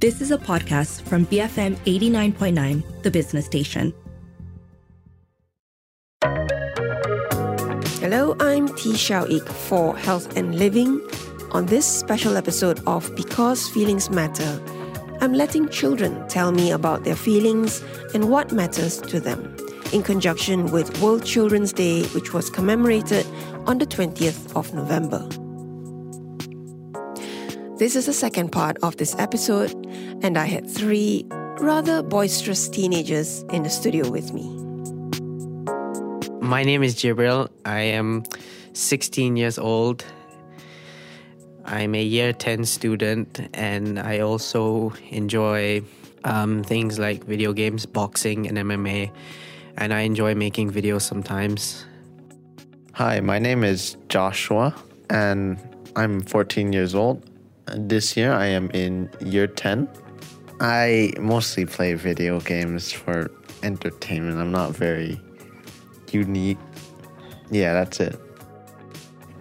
This is a podcast from BFM 89.9, the business station. Hello, I'm Tee Shiou Ik for Health and Living. On this special episode of Because Feelings Matter, I'm letting children tell me about their feelings and what matters to them, in conjunction with World Children's Day, which was commemorated on the 20th of November. This is the second part of this episode, and I had three rather boisterous teenagers in the studio with me. My name is Jibreil. I am 16 years old. I'm a year 10 student, and I also enjoy um, things like video games, boxing, and MMA. And I enjoy making videos sometimes. Hi, my name is Joshua, and I'm 14 years old. This year I am in year 10. I mostly play video games for entertainment. I'm not very unique. Yeah, that's it.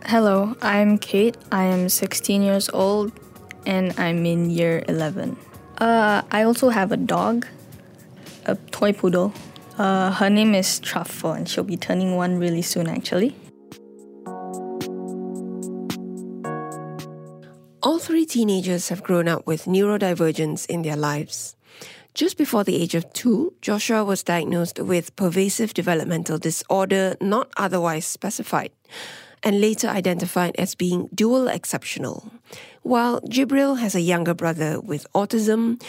Hello, I'm Kate. I am 16 years old and I'm in year 11. Uh, I also have a dog, a toy poodle. Uh, her name is Truffle and she'll be turning one really soon actually. All three teenagers have grown up with neurodivergence in their lives. Just before the age of two, Joshua was diagnosed with pervasive developmental disorder not otherwise specified, and later identified as being dual exceptional. While Jibreil has a younger brother with autism,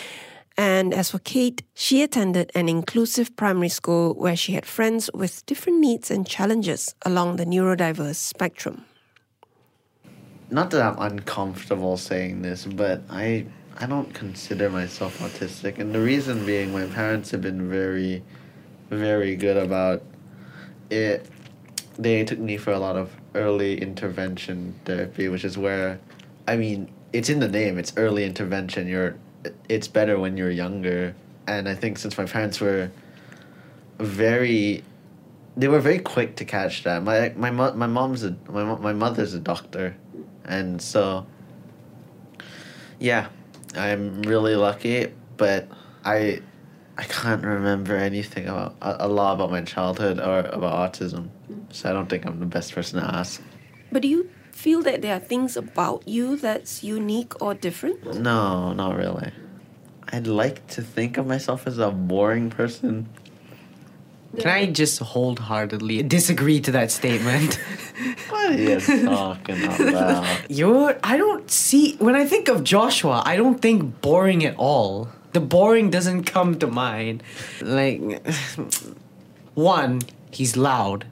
and as for Kate, she attended an inclusive primary school where she had friends with different needs and challenges along the neurodiverse spectrum not that I'm uncomfortable saying this, but I I don't consider myself autistic, and the reason being my parents have been very, very good about it. They took me for a lot of early intervention therapy, which is where, I mean, it's in the name. It's early intervention. You're, it's better when you're younger, and I think since my parents were very they were very quick to catch that. My my my mom's a my my mother's a doctor, and so yeah i'm really lucky but i i can't remember anything about a, a lot about my childhood or about autism. So i don't think i'm the best person to ask. But do you feel that there are things about you that's unique or different? No not really. I'd like to think of myself as a boring person can I just wholeheartedly disagree to that statement? what are you talking about? You're. I don't see. When I think of Joshua, I don't think boring at all. The boring doesn't come to mind. Like, one, he's loud,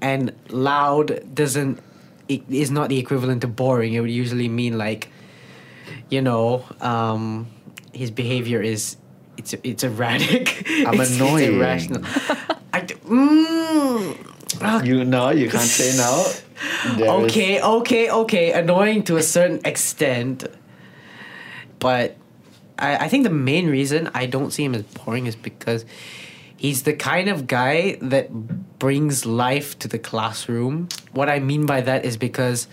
and loud doesn't. It is not the equivalent to boring. It would usually mean like, you know, um, his behavior is it's it's erratic. I'm it's, annoying. It's irrational. I d- mm, you know you can't say no. There okay, is... okay, okay. Annoying to a certain extent, but I I think the main reason I don't see him as boring is because he's the kind of guy that brings life to the classroom. What I mean by that is because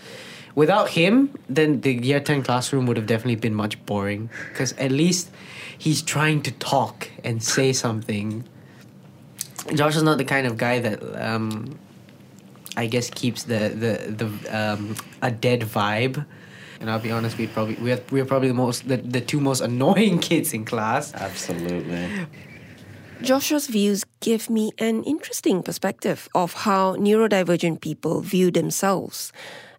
without him, then the year 10 classroom would have definitely been much boring. Because at least he's trying to talk and say something. Josh is not the kind of guy that um, I guess keeps the the the um, a dead vibe. And I'll be honest, we probably we're we're probably the most the, the two most annoying kids in class. Absolutely. Joshua's views give me an interesting perspective of how neurodivergent people view themselves.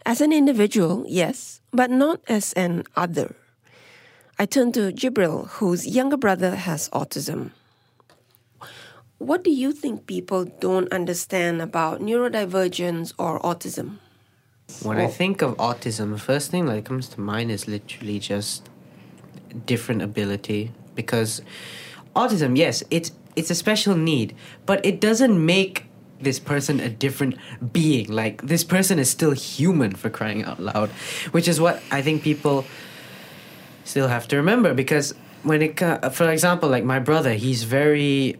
As an individual, yes, but not as an other. I turn to Jibreil, whose younger brother has autism. What do you think people don't understand about neurodivergence or autism? When I think of autism, the first thing that comes to mind is literally just different ability because autism, yes, it's it's a special need, but it doesn't make this person a different being. Like this person is still human for crying out loud, which is what I think people still have to remember because when it for example like my brother he's very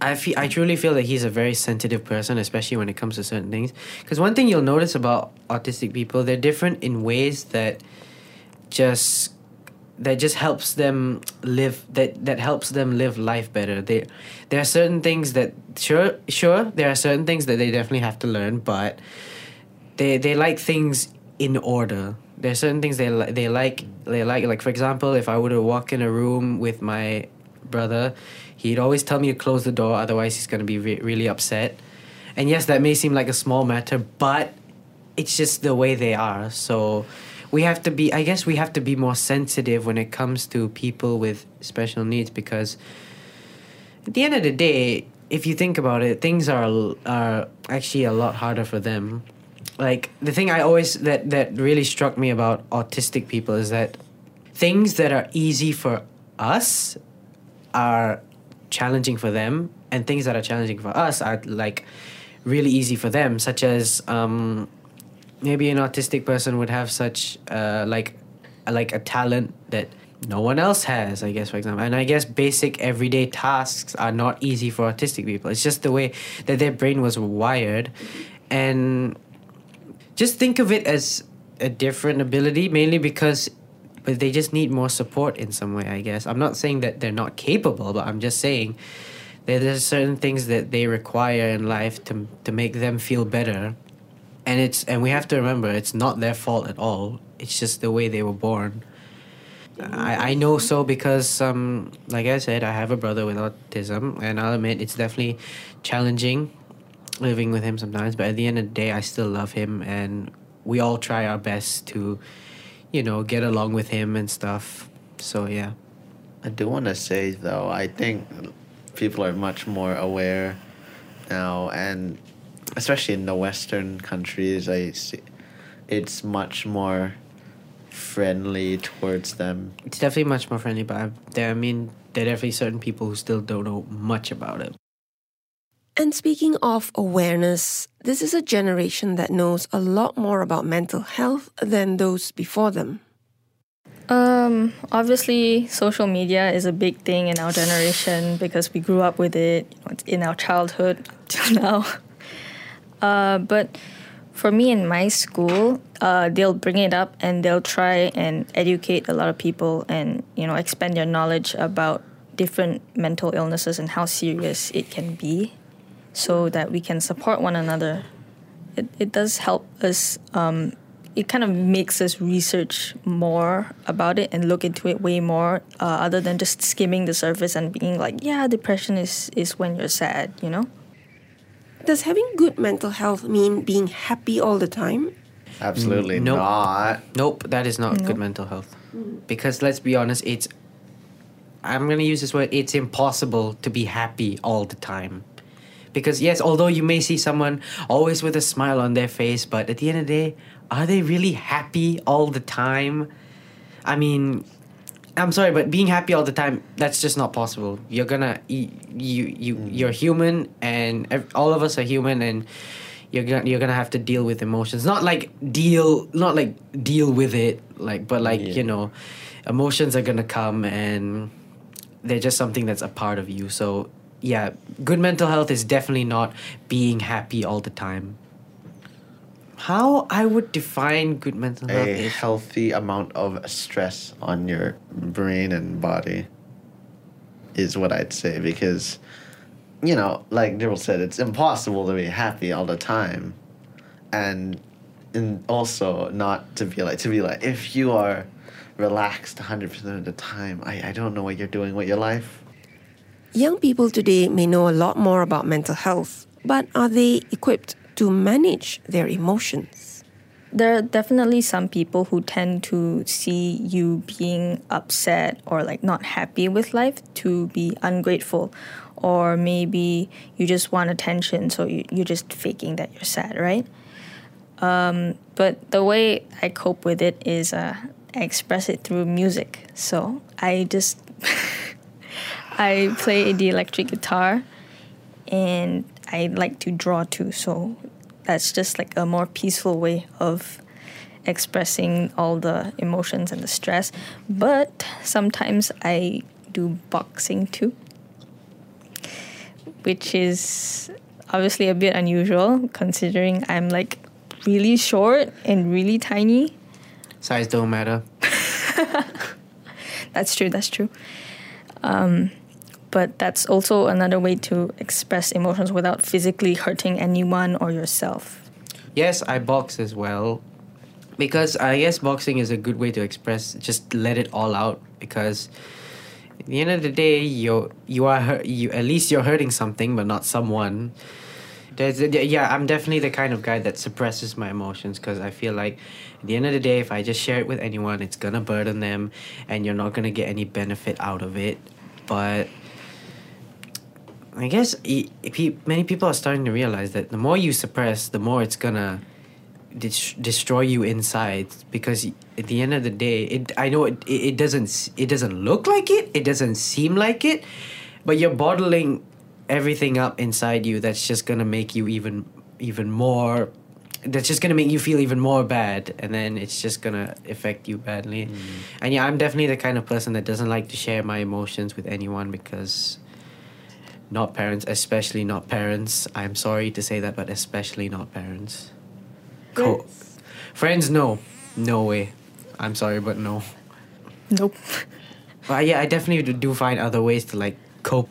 I feel I truly feel that he's a very sensitive person, especially when it comes to certain things. Because one thing you'll notice about autistic people, they're different in ways that just that just helps them live that that helps them live life better. They there are certain things that sure sure there are certain things that they definitely have to learn, but they they like things in order. There are certain things they li- they like they like like for example, if I were to walk in a room with my brother, he'd always tell me to close the door, otherwise he's gonna be re- really upset. And yes, that may seem like a small matter, but it's just the way they are. So we have to be I guess we have to be more sensitive when it comes to people with special needs because at the end of the day, if you think about it, things are are actually a lot harder for them. Like the thing I always that that really struck me about autistic people is that things that are easy for us are challenging for them, and things that are challenging for us are like really easy for them, such as um, maybe an autistic person would have such uh, like like a talent that no one else has i guess for example. And i guess basic everyday tasks are not easy for autistic people. It's just the way that their brain was wired. And just think of it as a different ability mainly because but they just need more support in some way i guess. I'm not saying that they're not capable but i'm just saying that there's certain things that they require in life to to make them feel better. And it's and we have to remember it's not their fault at all. It's just the way they were born. I, I know so because um like I said I have a brother with autism and I'll admit it's definitely challenging living with him sometimes but at the end of the day I still love him and we all try our best to you know get along with him and stuff. So yeah. I do want to say though, I think people are much more aware now, and especially in the Western countries, I see it's much more friendly towards them. it's definitely much more friendly but I, there I mean there are definitely certain people who still don't know much about it And speaking of awareness, this is a generation that knows a lot more about mental health than those before them. Um, obviously, social media is a big thing in our generation because we grew up with it in our childhood till now. Uh, but for me in my school, uh, they'll bring it up and they'll try and educate a lot of people and you know expand their knowledge about different mental illnesses and how serious it can be, so that we can support one another. It it does help us um, it kind of makes us research more about it and look into it way more uh, other than just skimming the surface and being like yeah depression is is when you're sad you know Does having good mental health mean being happy all the time? Absolutely nope. not. Nope, that is not good mental health. Because let's be honest, it's I'm gonna use this word, it's impossible to be happy all the time. Because yes, although you may see someone always with a smile on their face, but at the end of the day, are they really happy all the time? I mean, I'm sorry, but being happy all the time, that's just not possible. You're gonna you you, you you're human and all of us are human and you're gonna you're gonna have to deal with emotions. Not like deal not like deal with it, like but like, Yeah. you know, emotions are gonna come and they're just something that's a part of you. So yeah, good mental health is definitely not being happy all the time. How I would define good mental health A is healthy amount of stress on your brain and body is what I'd say because, you know, like Dibble said, it's impossible to be happy all the time, and and also not to be like to be like if you are relaxed hundred percent of the time, I I don't know what you're doing with your life. Young people today may know a lot more about mental health, but are they equipped to manage their emotions? there are definitely some people who tend to see you being upset or like not happy with life to be ungrateful or maybe you just want attention so you, you're just faking that you're sad right um, but the way i cope with it is uh, i express it through music so i just i play the electric guitar and I like to draw too. So that's just like a more peaceful way of expressing all the emotions and the stress. But sometimes I do boxing too, which is obviously a bit unusual considering I'm like really short and really tiny. size don't matter. that's true. That's true. Um, but that's also another way to express emotions without physically hurting anyone or yourself. Yes, I box as well. Because I guess boxing is a good way to express, just let it all out. Because at the end of the day, you you are hurt, you at least you're hurting something, but not someone. There's, yeah, I'm definitely the kind of guy that suppresses my emotions because I feel like at the end of the day, if I just share it with anyone, it's gonna burden them, and you're not gonna get any benefit out of it. But I guess i- pe- many people are starting to realize that the more you suppress, the more it's gonna dis- destroy you inside. Because at the end of the day, it I know it, it, it doesn't it doesn't look like it, it doesn't seem like it, but you're bottling everything up inside you. That's just gonna make you even even more. That's just gonna make you feel even more bad, and then it's just gonna affect you badly. Mm. And yeah, I'm definitely the kind of person that doesn't like to share my emotions with anyone because not parents, especially not parents. I'm sorry to say that, but especially not parents. Co- Friends, no. No way. I'm sorry, but no. Nope. But uh, yeah, I definitely do- do find other ways to like cope.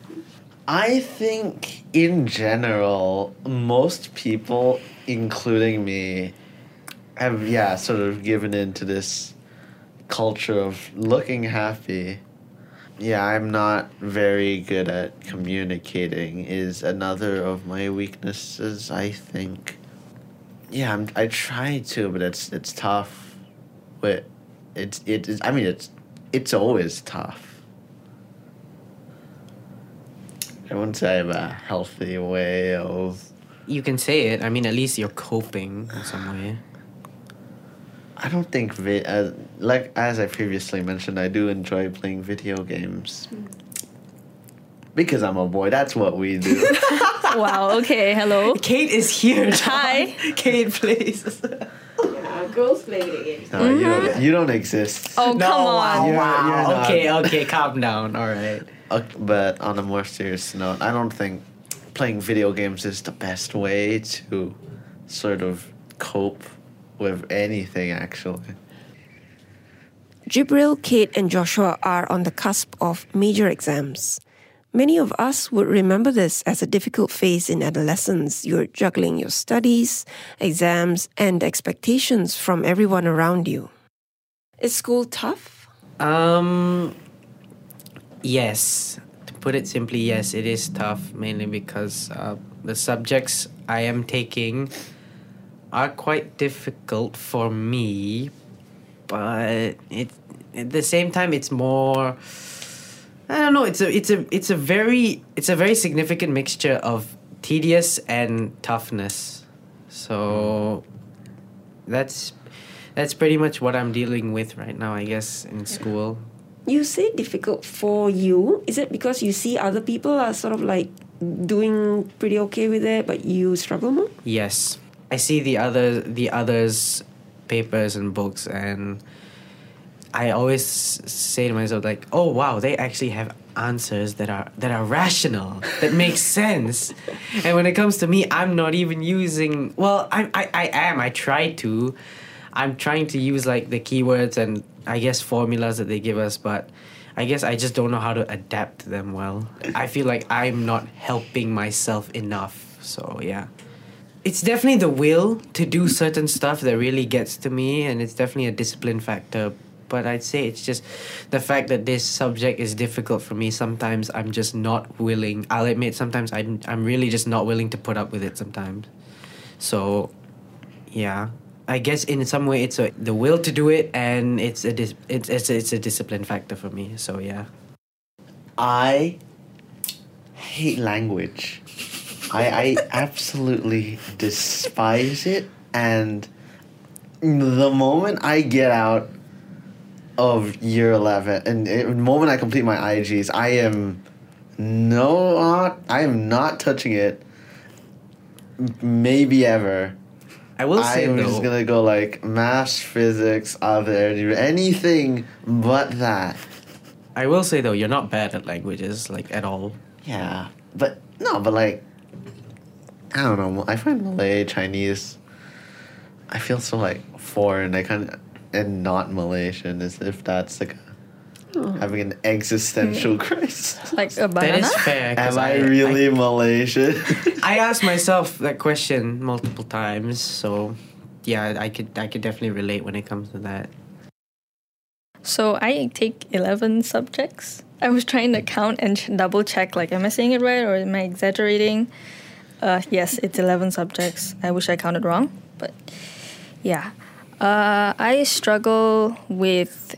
I think in general, most people, including me, have yeah, sort of given in to this culture of looking happy. Yeah, I'm not very good at communicating is another of my weaknesses, I think. Yeah, I'm, I try to, but it's it's tough. But it's it is I mean it's it's always tough. I wouldn't say I have a healthy way of. You can say it. I mean, at least you're coping in some way. I don't think vi- as like as I previously mentioned, I do enjoy playing video games. Because I'm a boy, that's what we do. wow. Okay. Hello. Kate is here. John. Hi. Kate, please. girls play video games. No, you, don't, you don't exist. Oh no, come wow, on. You're- wow. you're not. okay, okay, calm down. All right. Uh, but on a more serious note, I don't think playing video games is the best way to sort of cope with anything, actually. Jibreil, Kate, and Joshua are on the cusp of major exams. Many of us would remember this as a difficult phase in adolescence. You're juggling your studies, exams, and expectations from everyone around you. Is school tough? Um. Yes, to put it simply, yes, it is tough. Mainly because uh, the subjects I am taking are quite difficult for me, but it at the same time it's more. I don't know. It's a it's a it's a very it's a very significant mixture of tedious and toughness. So that's that's pretty much what I'm dealing with right now, I guess, in school. You say difficult for you. Is it because you see other people are sort of like doing pretty okay with it, but you struggle more? Yes, I see the other the others' papers and books, and I always say to myself like, "Oh wow, they actually have answers that are that are rational, that make sense." and when it comes to me, I'm not even using. Well, I I, I am. I try to. I'm trying to use like the keywords and I guess formulas that they give us, but I guess I just don't know how to adapt them well. I feel like I'm not helping myself enough. So yeah it's definitely the will to do certain stuff that really gets to me and it's definitely a discipline factor. But i'd say it's just the fact that this subject is difficult for me. Sometimes i'm just not willing. I'll admit sometimes i'm, I'm really just not willing to put up with it sometimes. So yeah. I guess in some way it's a, the will to do it and it's a it's, it's, it's a discipline factor for me. So yeah. I hate language. I, I absolutely despise it. And the moment I get out of year 11 and it, the moment I complete my IGs, I am no, not, I am not touching it. Maybe ever. i will say I'm though, just gonna go like math, physics, other, anything but that. i will say though you're not bad at languages like at all Yeah, but no, but like, I don't know. I find Malay, Chinese, I feel so like foreign. I kind of and not Malaysian, as if that's like a oh. having an existential crisis. Like a banana. is fair. 'cause Am I really Malaysian? I asked myself that question multiple times, so yeah, I could I could definitely relate when it comes to that. So I take 11 subjects. I was trying to count and double check like, am I saying it right or am I exaggerating? Uh, yes, it's 11 subjects. I wish I counted wrong, but yeah. Uh, I struggle with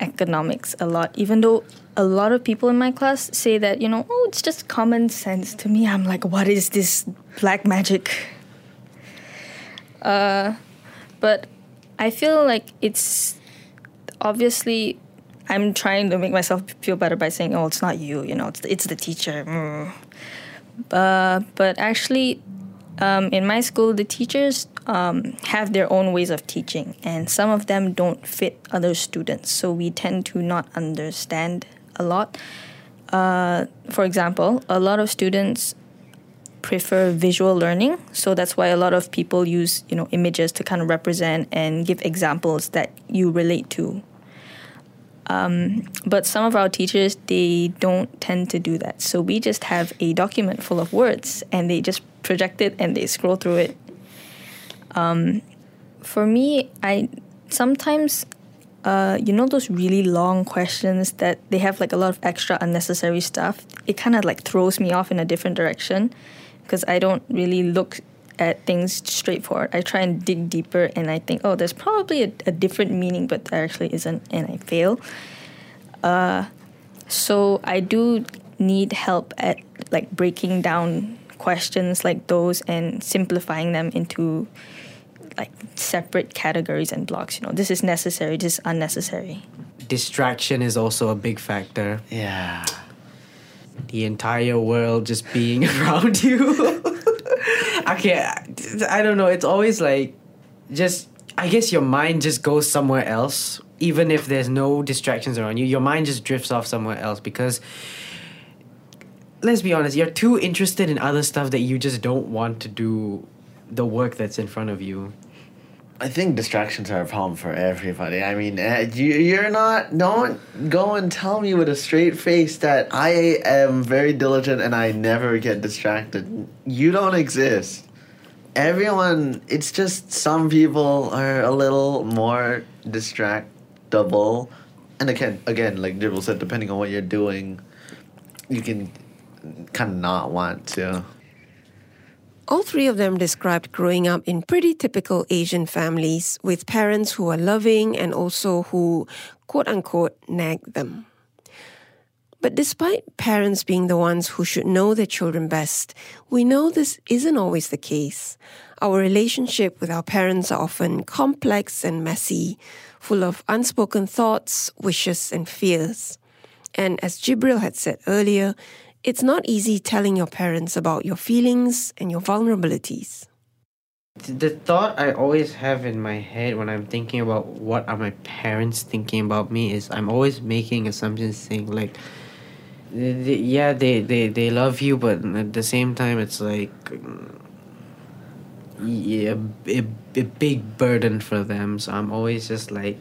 economics a lot, even though a lot of people in my class say that, you know, oh, it's just common sense. To me, I'm like, what is this black magic? Uh, but I feel like it's obviously I'm trying to make myself feel better by saying, "Oh, it's not you. You know, it's it's the teacher." Mm. Uh, but actually, um, in my school, the teachers um, have their own ways of teaching, and some of them don't fit other students. So we tend to not understand a lot. Uh, for example, a lot of students prefer visual learning so that's why a lot of people use you know images to kind of represent and give examples that you relate to um, but some of our teachers they don't tend to do that. So we just have a document full of words and they just project it and they scroll through it. Um, for me i sometimes uh, you know those really long questions that they have like a lot of extra unnecessary stuff? It kind of like throws me off in a different direction because i don't really look at things straightforward i try and dig deeper and i think oh there's probably a, a different meaning but there actually isn't and i fail uh, so i do need help at like breaking down questions like those and simplifying them into like separate categories and blocks you know this is necessary this is unnecessary Distraction is also a big factor. yeah. The entire world just being around you. okay, I- I don't know. It's always like just I guess your mind just goes somewhere else even if there's no distractions around you. Your mind just drifts off somewhere else because let's be honest, you're too interested in other stuff that you just don't want to do the work that's in front of you. I think distractions are a problem for everybody. I mean, uh, you, you're not. Don't go and tell me with a straight face that I am very diligent and I never get distracted. You don't exist. Everyone, it's just some people are a little more distractible. And again, again, like Dibble said, depending on what you're doing, you can kind of not want to. All three of them described growing up in pretty typical Asian families with parents who are loving and also who, quote unquote, nag them. But despite parents being the ones who should know their children best, we know this isn't always the case. Our relationship with our parents are often complex and messy, full of unspoken thoughts, wishes, and fears. And as Jibreil had said earlier, it's not easy telling your parents about your feelings and your vulnerabilities. the thought I always have in my head when I'm thinking about what are my parents thinking about me is I'm always making assumptions saying like yeah they, they, they love you but at the same time it's like mm, yeah, a, a big burden for them so I'm always just like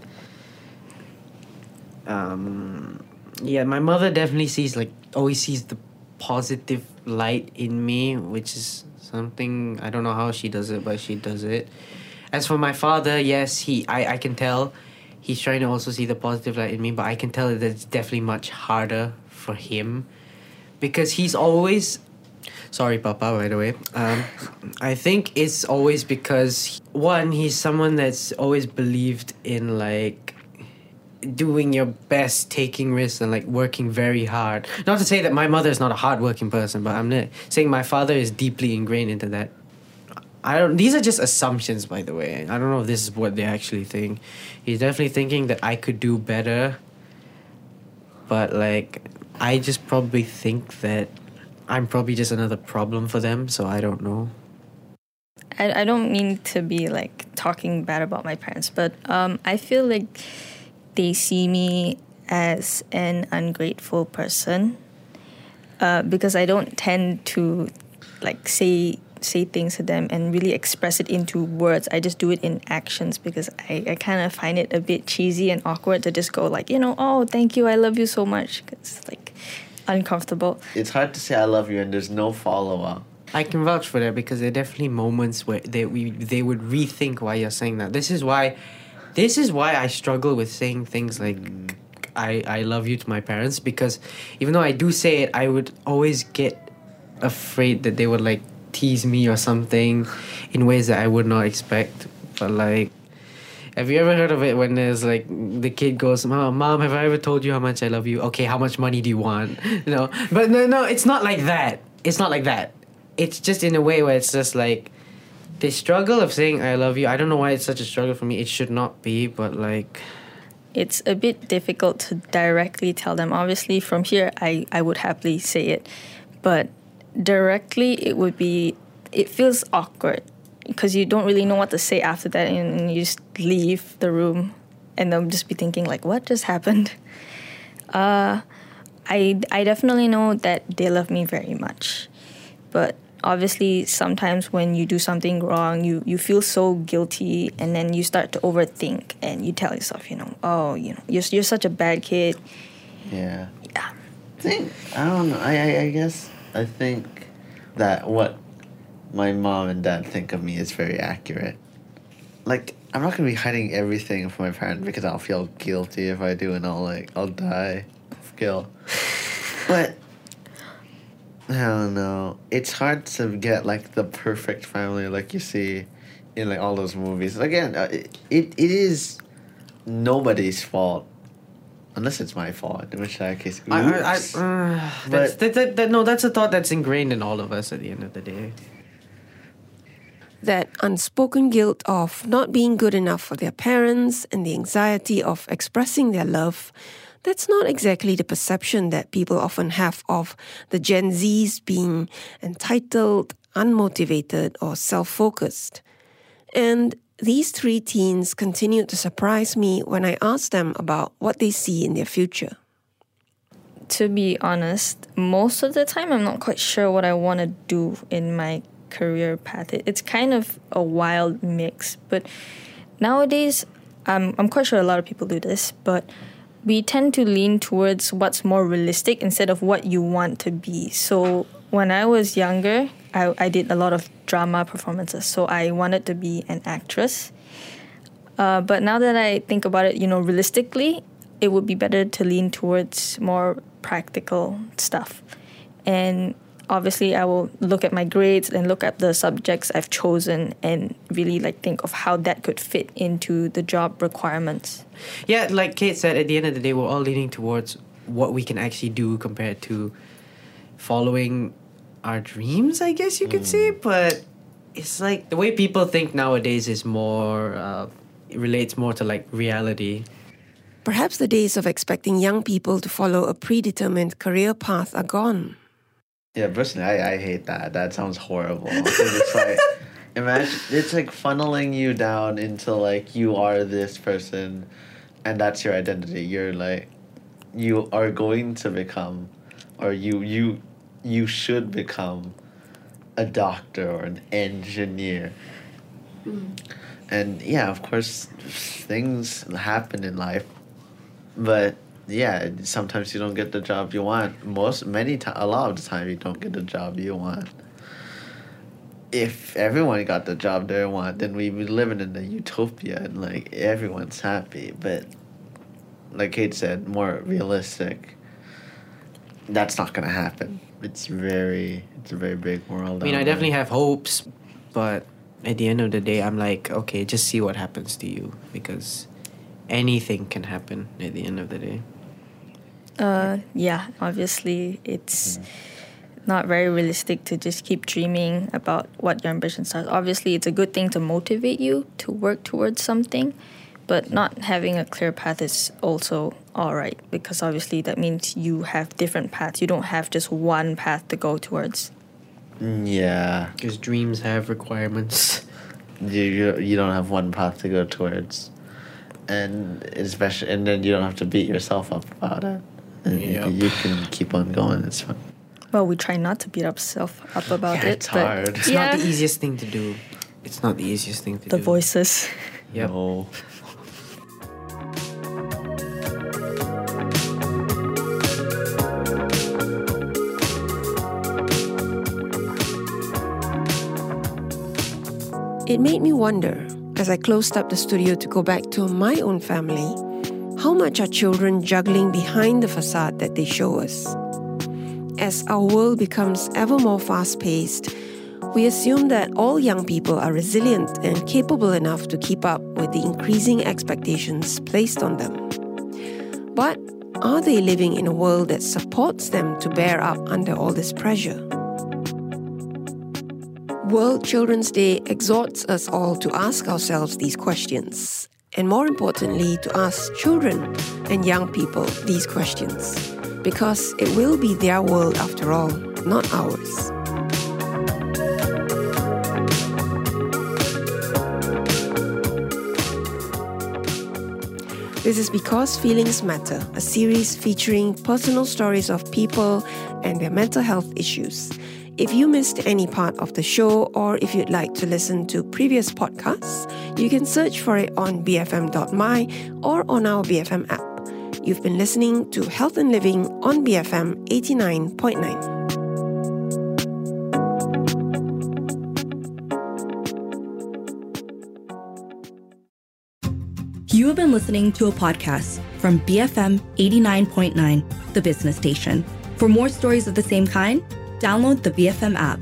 um yeah my mother definitely sees like always sees the positive light in me which is something i don't know how she does it but she does it. As for my father yes he i, I can tell. He's trying to also see the positive light in me but i can tell that it's definitely much harder for him. Because he's always sorry papa by the way. Um, i think it's always because one he's someone that's always believed in like doing your best, taking risks, and like working very hard. Not to say that my mother is not a hardworking person, but I'm not saying my father is deeply ingrained into that. I don't. These are just assumptions, by the way. I don't know if this is what they actually think. He's definitely thinking that I could do better, but like, I just probably think that I'm probably just another problem for them. So I don't know. I, I don't mean to be like talking bad about my parents, but um, I feel like they see me as an ungrateful person uh, because I don't tend to like say say things to them and really express it into words. I just do it in actions because I, I kind of find it a bit cheesy and awkward to just go like, you know, oh, thank you, I love you so much. It's like uncomfortable. It's hard to say I love you and there's no follow up. I can vouch for that because there are definitely moments where they we they would rethink why you're saying that. This is why, this is why I struggle with saying things like, "I I love you" to my parents because even though I do say it, I would always get afraid that they would like tease me or something in ways that I would not expect. But like, have you ever heard of it when there's like the kid goes, "Mom, mom, have I ever told you how much I love you? Okay, how much money do you want?" You know, but no, no, it's not like that. It's not like that. It's just in a way where it's just like the struggle of saying "I love you." I don't know why it's such a struggle for me. It should not be, but like, It's a bit difficult to directly tell them. Obviously, from here, I, I would happily say it. But directly, it would be, it feels awkward because you don't really know what to say after that and you just leave the room and they'll just be thinking like what just happened uh, I, I definitely know that they love me very much but obviously sometimes when you do something wrong you, you feel so guilty and then you start to overthink and you tell yourself you know oh you know you're, you're such a bad kid Yeah. yeah I think I don't know. I, I I guess I think that what my mom and dad think of me is very accurate. Like I'm not gonna be hiding everything from my parents because I'll feel guilty if I do, and I'll like I'll die of guilt. But I don't know. It's hard to get like the perfect family like you see in like all those movies. Again, uh, it it, it is nobody's fault. Unless it's my fault, in which that case, I, I, I, uh, that's, But- that, that, that, no, that's a thought that's ingrained in all of us at the end of the day. that unspoken guilt of not being good enough for their parents and the anxiety of expressing their love, that's not exactly the perception that people often have of the Gen Zs being entitled, unmotivated, or self focused. And these three teens continued to surprise me when I asked them about what they see in their future. to be honest, most of the time I'm not quite sure what I want to do in my career path. It's kind of a wild mix, but nowadays I'm I'm quite sure a lot of people do this, but we tend to lean towards what's more realistic instead of what you want to be. So when I was younger, I, I did a lot of drama performances. So I wanted to be an actress. Uh, but now that I think about it, you know, realistically, it would be better to lean towards more practical stuff. And obviously, I will look at my grades and look at the subjects I've chosen and really like think of how that could fit into the job requirements. Yeah, like Kate said, at the end of the day, we're all leaning towards what we can actually do compared to following our dreams, I guess you could say. But it's like the way people think nowadays is more, uh, it relates more to like reality. Perhaps the days of expecting young people to follow a predetermined career path are gone. Yeah, personally, I, I hate that. That sounds horrible. it's like, imagine it's like funneling you down into like you are this person, and that's your identity. You're like, you are going to become, or you you you should become, a doctor or an engineer. Mm. And yeah, of course, things happen in life, but yeah, sometimes you don't get the job you want. Most many time, a lot of the time, you don't get the job you want. If everyone got the job they want, then we'd be living in a utopia and like everyone's happy. But like Kate said, more realistic. That's not gonna happen. It's very, it's a very big world. I mean, I there. definitely have hopes, but at the end of the day, I'm like, okay, just see what happens to you because anything can happen at the end of the day. Uh, yeah, obviously, it's not very realistic to just keep dreaming about what your ambitions are. Obviously, it's a good thing to motivate you to work towards something, but not having a clear path is also all right because obviously that means you have different paths. You don't have just one path to go towards. Mm, Yeah, Because dreams have requirements. you, you you don't have one path to go towards, and especially and then you don't have to beat yourself up about it. And you- Yep. you, can keep on going. It's fine. Well, we try not to beat ourselves up about Yeah, it. it's but hard. It's yeah, not the easiest thing to do. It's not the easiest thing to the do. The voices. Yep. No. It made me wonder, as I closed up the studio to go back to my own family, how much are children juggling behind the facade that they show us? As our world becomes ever more fast paced, we assume that all young people are resilient and capable enough to keep up with the increasing expectations placed on them. But are they living in a world that supports them to bear up under all this pressure? World Children's Day exhorts us all to ask ourselves these questions, and more importantly, to ask children and young people these questions, because it will be their world after all, not ours. This is Because Feelings Matter, a series featuring personal stories of people and their mental health issues. If you missed any part of the show or if you'd like to listen to previous podcasts, you can search for it on bfm.my or on our BFM app. You've been listening to Health and Living on BFM 89.9. You have been listening to a podcast from BFM 89.9, the business station. For more stories of the same kind, download the BFM app.